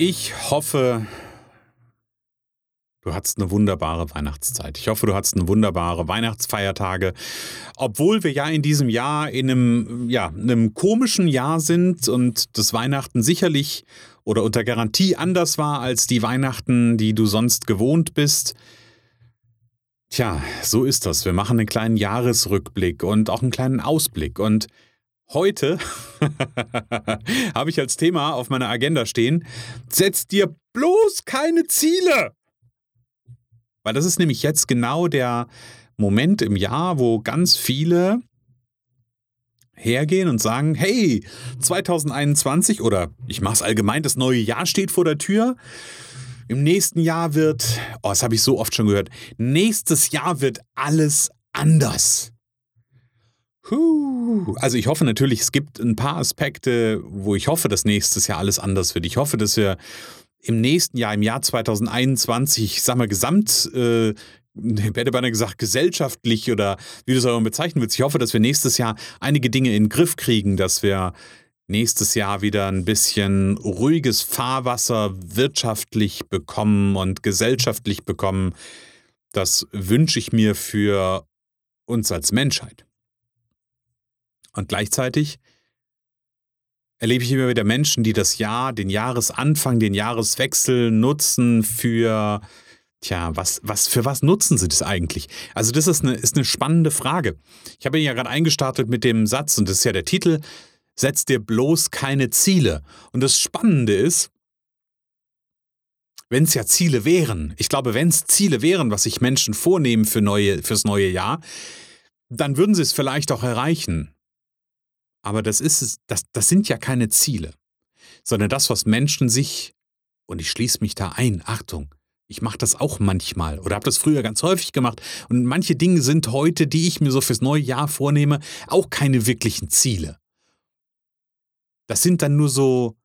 Ich hoffe, du hattest eine wunderbare Weihnachtszeit. Ich hoffe, du hattest eine wunderbare Weihnachtsfeiertage. Obwohl wir ja in diesem Jahr in einem, ja, einem komischen Jahr sind und das Weihnachten sicherlich oder unter Garantie anders war als die Weihnachten, die du sonst gewohnt bist. Tja, so ist das. Wir machen einen kleinen Jahresrückblick und auch einen kleinen Ausblick. Und Heute habe ich als Thema auf meiner Agenda stehen, setz dir bloß keine Ziele. Weil das ist nämlich jetzt genau der Moment im Jahr, wo ganz viele hergehen und sagen, hey, 2021 oder ich mache es allgemein, das neue Jahr steht vor der Tür. Im nächsten Jahr wird, oh, das habe ich so oft schon gehört, nächstes Jahr wird alles anders. Also ich hoffe natürlich, es gibt ein paar Aspekte, wo ich hoffe, dass nächstes Jahr alles anders wird. Ich hoffe, dass wir im nächsten Jahr, im Jahr 2021, ich sag mal, gesamt, äh, hätte beinahe gesagt, gesellschaftlich oder wie du es auch immer bezeichnen willst, ich hoffe, dass wir nächstes Jahr einige Dinge in den Griff kriegen, dass wir nächstes Jahr wieder ein bisschen ruhiges Fahrwasser wirtschaftlich bekommen und gesellschaftlich bekommen. Das wünsche ich mir für uns als Menschheit. Und gleichzeitig erlebe ich immer wieder Menschen, die das Jahr, den Jahresanfang, den Jahreswechsel nutzen für, tja, was, was, für was nutzen sie das eigentlich? Also, das ist eine, ist eine spannende Frage. Ich habe ihn ja gerade eingestartet mit dem Satz, und das ist ja der Titel, setz dir bloß keine Ziele. Und das Spannende ist, wenn es ja Ziele wären, ich glaube, wenn es Ziele wären, was sich Menschen vornehmen für neue, fürs neue Jahr, dann würden sie es vielleicht auch erreichen. Aber das ist das, das sind ja keine Ziele, sondern das, was Menschen sich, und ich schließe mich da ein, Achtung, ich mache das auch manchmal oder habe das früher ganz häufig gemacht. Und manche Dinge sind heute, die ich mir so fürs neue Jahr vornehme, auch keine wirklichen Ziele. Das sind dann nur so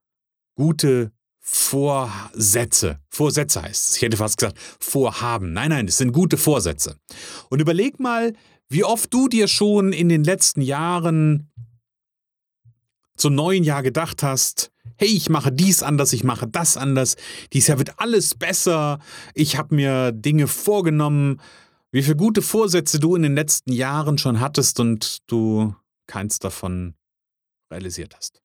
gute Vorsätze. Vorsätze heißt es. Ich hätte fast gesagt Vorhaben. Nein, nein, es sind gute Vorsätze. Und überleg mal, wie oft du dir schon in den letzten Jahren zum neuen Jahr gedacht hast, hey, ich mache dies anders, ich mache das anders, dieses Jahr wird alles besser, ich habe mir Dinge vorgenommen, wie viele gute Vorsätze du in den letzten Jahren schon hattest und du keins davon realisiert hast.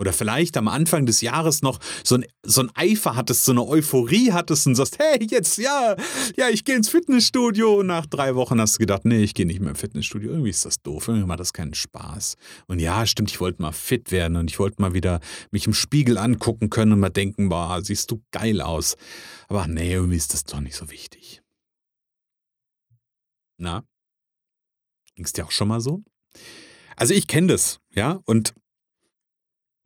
Oder vielleicht am Anfang des Jahres noch so ein, so ein Eifer hattest, so eine Euphorie hattest und sagst, hey, jetzt, ja, ja, ich gehe ins Fitnessstudio. Und nach drei Wochen hast du gedacht, nee, ich gehe nicht mehr ins Fitnessstudio. Irgendwie ist das doof, irgendwie macht das keinen Spaß. Und ja, stimmt, ich wollte mal fit werden und ich wollte mal wieder mich im Spiegel angucken können und mal denken, boah, siehst du geil aus. Aber nee, irgendwie ist das doch nicht so wichtig. Na? Ging es dir auch schon mal so? Also ich kenne das, ja, und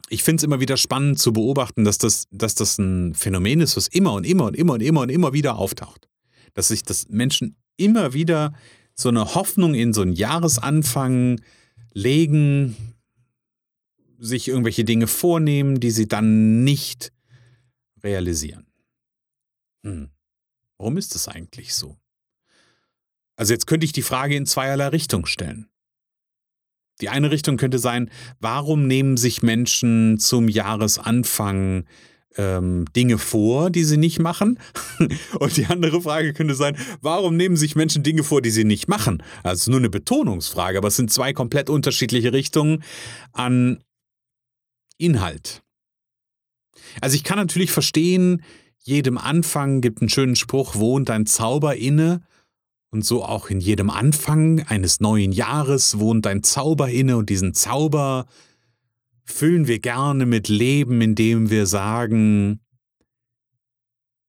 ich finde es immer wieder spannend zu beobachten, dass das, dass das ein Phänomen ist, was immer und immer und immer und immer und immer wieder auftaucht. Dass sich das Menschen immer wieder so eine Hoffnung in so einen Jahresanfang legen, sich irgendwelche Dinge vornehmen, die sie dann nicht realisieren. Hm. Warum ist das eigentlich so? Also jetzt könnte ich die Frage in zweierlei Richtung stellen. Die eine Richtung könnte sein, warum nehmen sich Menschen zum Jahresanfang ähm, Dinge vor, die sie nicht machen? Und die andere Frage könnte sein, warum nehmen sich Menschen Dinge vor, die sie nicht machen? Also nur eine Betonungsfrage, aber es sind zwei komplett unterschiedliche Richtungen an Inhalt. Also ich kann natürlich verstehen, jedem Anfang gibt einen schönen Spruch, wohnt ein Zauber inne und so auch in jedem Anfang eines neuen Jahres wohnt ein Zauber inne und diesen Zauber füllen wir gerne mit Leben, indem wir sagen,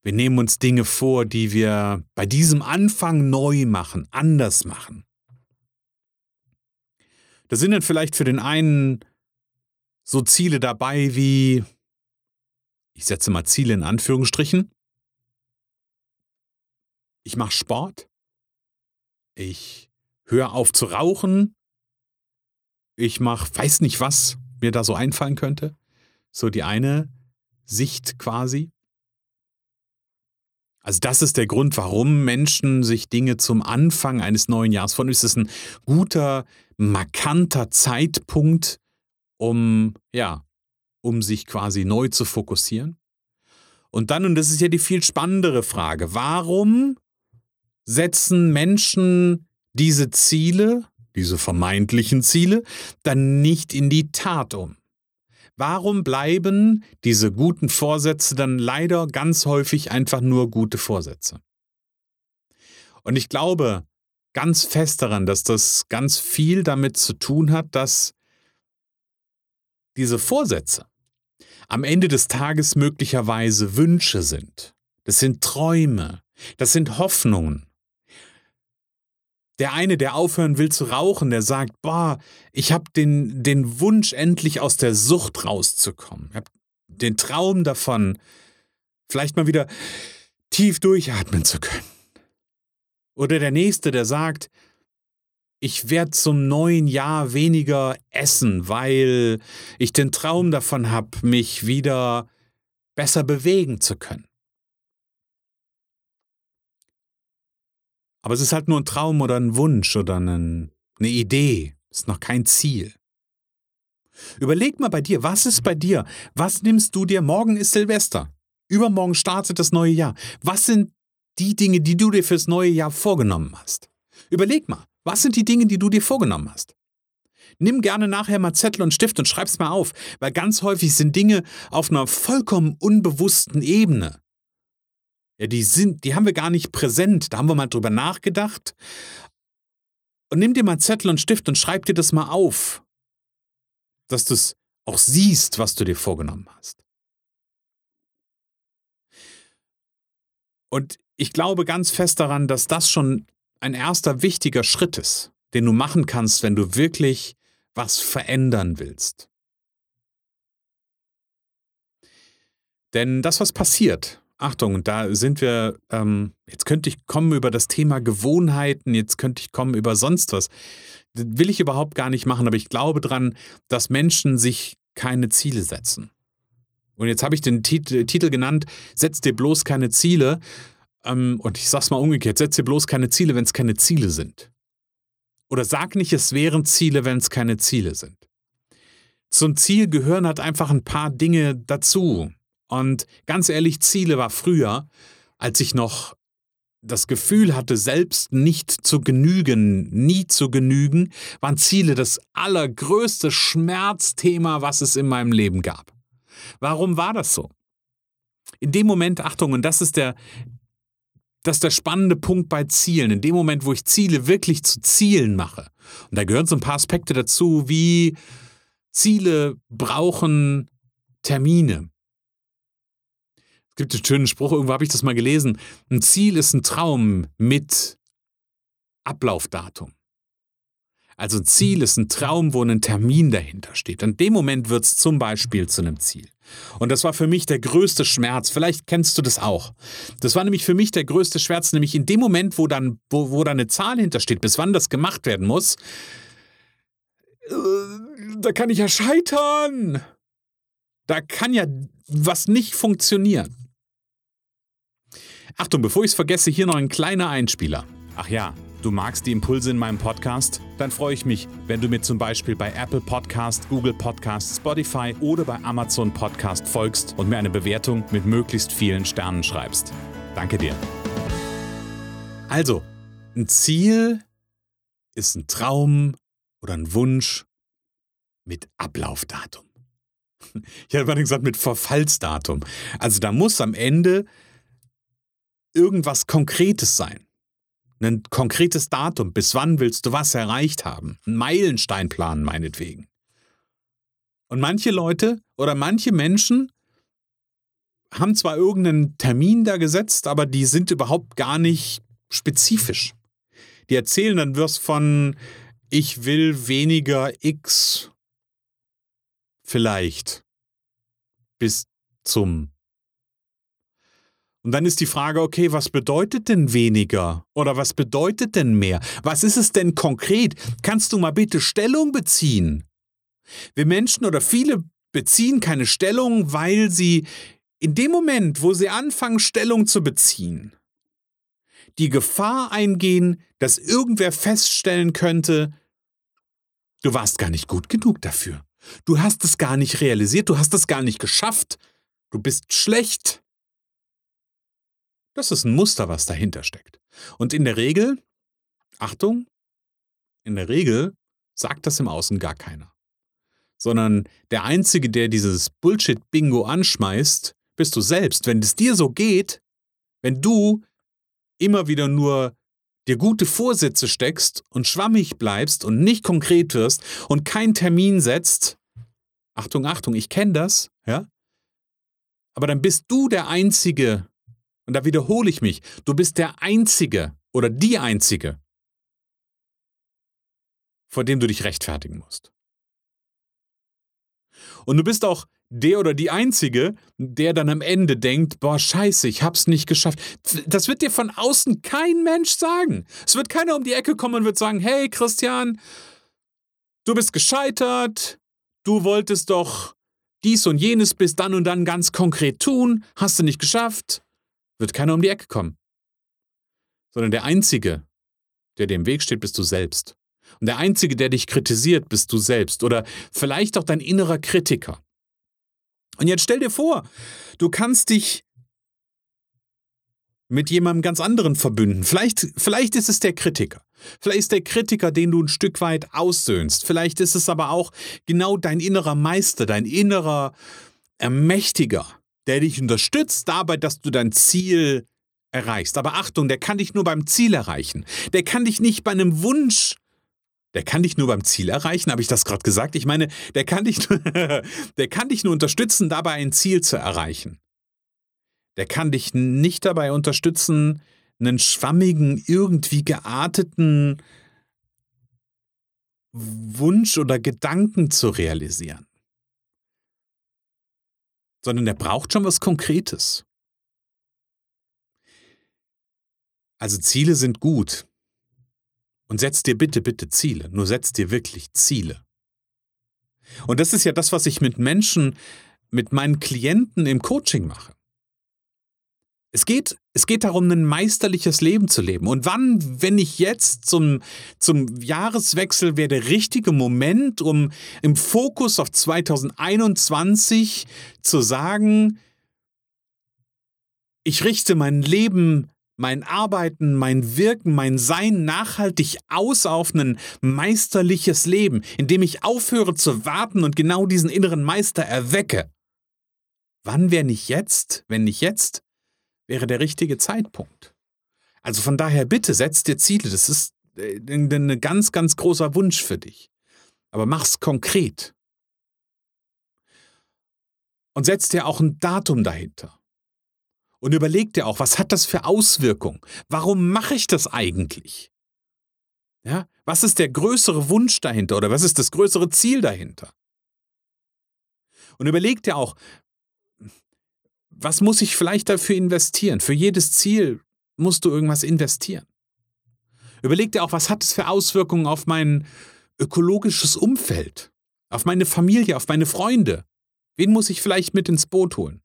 wir nehmen uns Dinge vor, die wir bei diesem Anfang neu machen, anders machen. Da sind dann vielleicht für den einen so Ziele dabei wie ich setze mal Ziele in Anführungsstrichen. Ich mache Sport. Ich höre auf zu rauchen. Ich mache, weiß nicht, was mir da so einfallen könnte. So die eine Sicht quasi. Also das ist der Grund, warum Menschen sich Dinge zum Anfang eines neuen Jahres von ist es ein guter, markanter Zeitpunkt, um ja, um sich quasi neu zu fokussieren. Und dann, und das ist ja die viel spannendere Frage, warum setzen Menschen diese Ziele, diese vermeintlichen Ziele, dann nicht in die Tat um? Warum bleiben diese guten Vorsätze dann leider ganz häufig einfach nur gute Vorsätze? Und ich glaube ganz fest daran, dass das ganz viel damit zu tun hat, dass diese Vorsätze am Ende des Tages möglicherweise Wünsche sind. Das sind Träume, das sind Hoffnungen. Der eine, der aufhören will zu rauchen, der sagt, boah, ich habe den, den Wunsch, endlich aus der Sucht rauszukommen. Ich habe den Traum davon, vielleicht mal wieder tief durchatmen zu können. Oder der nächste, der sagt, ich werde zum neuen Jahr weniger essen, weil ich den Traum davon habe, mich wieder besser bewegen zu können. Aber es ist halt nur ein Traum oder ein Wunsch oder eine, eine Idee. Es ist noch kein Ziel. Überleg mal bei dir, was ist bei dir? Was nimmst du dir? Morgen ist Silvester. Übermorgen startet das neue Jahr. Was sind die Dinge, die du dir fürs neue Jahr vorgenommen hast? Überleg mal, was sind die Dinge, die du dir vorgenommen hast? Nimm gerne nachher mal Zettel und Stift und schreib's mal auf, weil ganz häufig sind Dinge auf einer vollkommen unbewussten Ebene. Ja, die sind, die haben wir gar nicht präsent. Da haben wir mal drüber nachgedacht. Und nimm dir mal Zettel und Stift und schreib dir das mal auf, dass du es auch siehst, was du dir vorgenommen hast. Und ich glaube ganz fest daran, dass das schon ein erster wichtiger Schritt ist, den du machen kannst, wenn du wirklich was verändern willst. Denn das, was passiert, Achtung, da sind wir, ähm, jetzt könnte ich kommen über das Thema Gewohnheiten, jetzt könnte ich kommen über sonst was. Das will ich überhaupt gar nicht machen, aber ich glaube daran, dass Menschen sich keine Ziele setzen. Und jetzt habe ich den Titel, Titel genannt, setz dir bloß keine Ziele. Ähm, und ich sag's mal umgekehrt, setz dir bloß keine Ziele, wenn es keine Ziele sind. Oder sag nicht, es wären Ziele, wenn es keine Ziele sind. Zum Ziel gehören halt einfach ein paar Dinge dazu. Und ganz ehrlich, Ziele war früher, als ich noch das Gefühl hatte, selbst nicht zu genügen, nie zu genügen, waren Ziele das allergrößte Schmerzthema, was es in meinem Leben gab. Warum war das so? In dem Moment, Achtung, und das ist der, das ist der spannende Punkt bei Zielen. In dem Moment, wo ich Ziele wirklich zu Zielen mache, und da gehören so ein paar Aspekte dazu, wie Ziele brauchen Termine. Es gibt einen schönen Spruch, irgendwo habe ich das mal gelesen. Ein Ziel ist ein Traum mit Ablaufdatum. Also ein Ziel ist ein Traum, wo ein Termin dahinter steht. In dem Moment wird es zum Beispiel zu einem Ziel. Und das war für mich der größte Schmerz. Vielleicht kennst du das auch. Das war nämlich für mich der größte Schmerz, nämlich in dem Moment, wo dann, wo, wo da eine Zahl hintersteht, bis wann das gemacht werden muss, äh, da kann ich ja scheitern. Da kann ja was nicht funktionieren. Achtung, bevor ich es vergesse, hier noch ein kleiner Einspieler. Ach ja, du magst die Impulse in meinem Podcast? Dann freue ich mich, wenn du mir zum Beispiel bei Apple Podcast, Google Podcast, Spotify oder bei Amazon Podcast folgst und mir eine Bewertung mit möglichst vielen Sternen schreibst. Danke dir. Also, ein Ziel ist ein Traum oder ein Wunsch mit Ablaufdatum. Ich hätte mal gesagt mit Verfallsdatum. Also da muss am Ende irgendwas Konkretes sein. Ein konkretes Datum, bis wann willst du was erreicht haben? Ein Meilensteinplan meinetwegen. Und manche Leute oder manche Menschen haben zwar irgendeinen Termin da gesetzt, aber die sind überhaupt gar nicht spezifisch. Die erzählen dann was von, ich will weniger X vielleicht bis zum Und dann ist die Frage, okay, was bedeutet denn weniger? Oder was bedeutet denn mehr? Was ist es denn konkret? Kannst du mal bitte Stellung beziehen? Wir Menschen oder viele beziehen keine Stellung, weil sie in dem Moment, wo sie anfangen, Stellung zu beziehen, die Gefahr eingehen, dass irgendwer feststellen könnte, du warst gar nicht gut genug dafür. Du hast es gar nicht realisiert, du hast es gar nicht geschafft. Du bist schlecht. Das ist ein Muster, was dahinter steckt. Und in der Regel, Achtung, in der Regel sagt das im Außen gar keiner. Sondern der Einzige, der dieses Bullshit-Bingo anschmeißt, bist du selbst. Wenn es dir so geht, wenn du immer wieder nur dir gute Vorsätze steckst und schwammig bleibst und nicht konkret wirst und keinen Termin setzt, Achtung, Achtung, ich kenne das, ja? Aber dann bist du der Einzige, und da wiederhole ich mich, du bist der Einzige oder die Einzige, vor dem du dich rechtfertigen musst. Und du bist auch der oder die Einzige, der dann am Ende denkt, boah, scheiße, ich hab's nicht geschafft. Das wird dir von außen kein Mensch sagen. Es wird keiner um die Ecke kommen und wird sagen, hey Christian, du bist gescheitert, du wolltest doch dies und jenes bis dann und dann ganz konkret tun, hast du nicht geschafft wird keiner um die Ecke kommen. Sondern der Einzige, der dir im Weg steht, bist du selbst. Und der Einzige, der dich kritisiert, bist du selbst. Oder vielleicht auch dein innerer Kritiker. Und jetzt stell dir vor, du kannst dich mit jemandem ganz anderen verbünden. Vielleicht, vielleicht ist es der Kritiker. Vielleicht ist der Kritiker, den du ein Stück weit aussöhnst. Vielleicht ist es aber auch genau dein innerer Meister, dein innerer Ermächtiger, der dich unterstützt dabei, dass du dein Ziel erreichst. Aber Achtung, der kann dich nur beim Ziel erreichen. Der kann dich nicht bei einem Wunsch der kann dich nur beim Ziel erreichen, habe ich das gerade gesagt? Ich meine, der kann, dich nur, der kann dich nur unterstützen, dabei ein Ziel zu erreichen. Der kann dich nicht dabei unterstützen, einen schwammigen, irgendwie gearteten Wunsch oder Gedanken zu realisieren sondern er braucht schon was Konkretes. Also Ziele sind gut. Und setz dir bitte, bitte Ziele. Nur setz dir wirklich Ziele. Und das ist ja das, was ich mit Menschen, mit meinen Klienten im Coaching mache. Es geht, es geht darum, ein meisterliches Leben zu leben. Und wann, wenn nicht jetzt zum, zum Jahreswechsel, wäre der richtige Moment, um im Fokus auf 2021 zu sagen, ich richte mein Leben, mein Arbeiten, mein Wirken, mein Sein nachhaltig aus auf ein meisterliches Leben, indem ich aufhöre zu warten und genau diesen inneren Meister erwecke. Wann wäre nicht jetzt, wenn nicht jetzt, wäre der richtige Zeitpunkt. Also von daher bitte, setz dir Ziele. Das ist äh, ein ganz, ganz großer Wunsch für dich. Aber mach's konkret. Und setz dir auch ein Datum dahinter. Und überleg dir auch, was hat das für Auswirkungen? Warum mache ich das eigentlich? Ja, was ist der größere Wunsch dahinter oder was ist das größere Ziel dahinter? Und überleg dir auch, was muss ich vielleicht dafür investieren? Für jedes Ziel musst du irgendwas investieren. Überleg dir auch, was hat es für Auswirkungen auf mein ökologisches Umfeld, auf meine Familie, auf meine Freunde? Wen muss ich vielleicht mit ins Boot holen?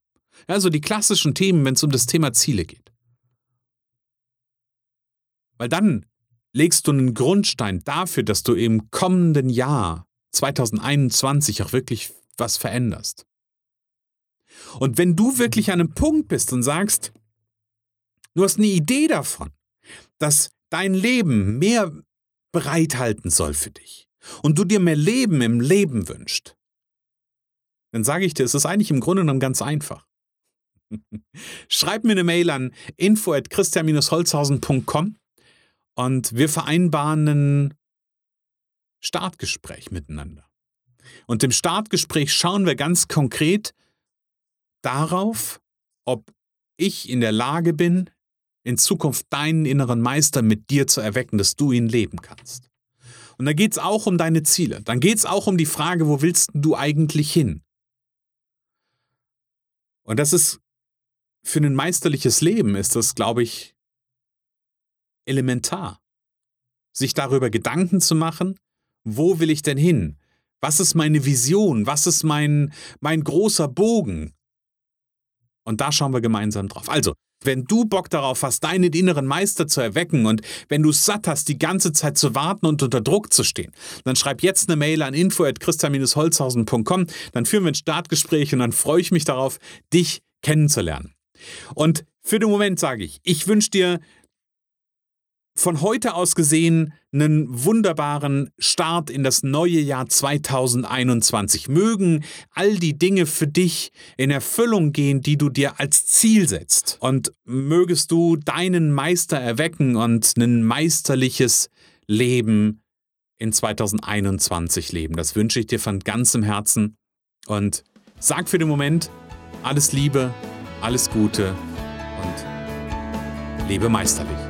Also die klassischen Themen, wenn es um das Thema Ziele geht. Weil dann legst du einen Grundstein dafür, dass du im kommenden Jahr 2021 auch wirklich was veränderst. Und wenn du wirklich an einem Punkt bist und sagst, du hast eine Idee davon, dass dein Leben mehr bereithalten soll für dich und du dir mehr Leben im Leben wünschst, dann sage ich dir, es ist eigentlich im Grunde genommen ganz einfach. Schreib mir eine Mail an info at christian-holzhausen.com und wir vereinbaren ein Startgespräch miteinander. Und im Startgespräch schauen wir ganz konkret, darauf, ob ich in der Lage bin, in Zukunft deinen inneren Meister mit dir zu erwecken, dass du ihn leben kannst. Und da geht es auch um deine Ziele. Dann geht es auch um die Frage, wo willst du eigentlich hin? Und das ist für ein meisterliches Leben ist das, glaube ich, elementar. Sich darüber Gedanken zu machen, wo will ich denn hin? Was ist meine Vision? Was ist mein, mein großer Bogen? Und da schauen wir gemeinsam drauf. Also, wenn du Bock darauf hast, deinen inneren Meister zu erwecken und wenn du satt hast, die ganze Zeit zu warten und unter Druck zu stehen, dann schreib jetzt eine Mail an info.christa-holzhausen.com, dann führen wir ein Startgespräch und dann freue ich mich darauf, dich kennenzulernen. Und für den Moment sage ich, ich wünsche dir von heute aus gesehen einen wunderbaren Start in das neue Jahr 2021. Mögen all die Dinge für dich in Erfüllung gehen, die du dir als Ziel setzt. Und mögest du deinen Meister erwecken und ein meisterliches Leben in 2021 leben. Das wünsche ich dir von ganzem Herzen. Und sag für den Moment alles Liebe, alles Gute und lebe meisterlich.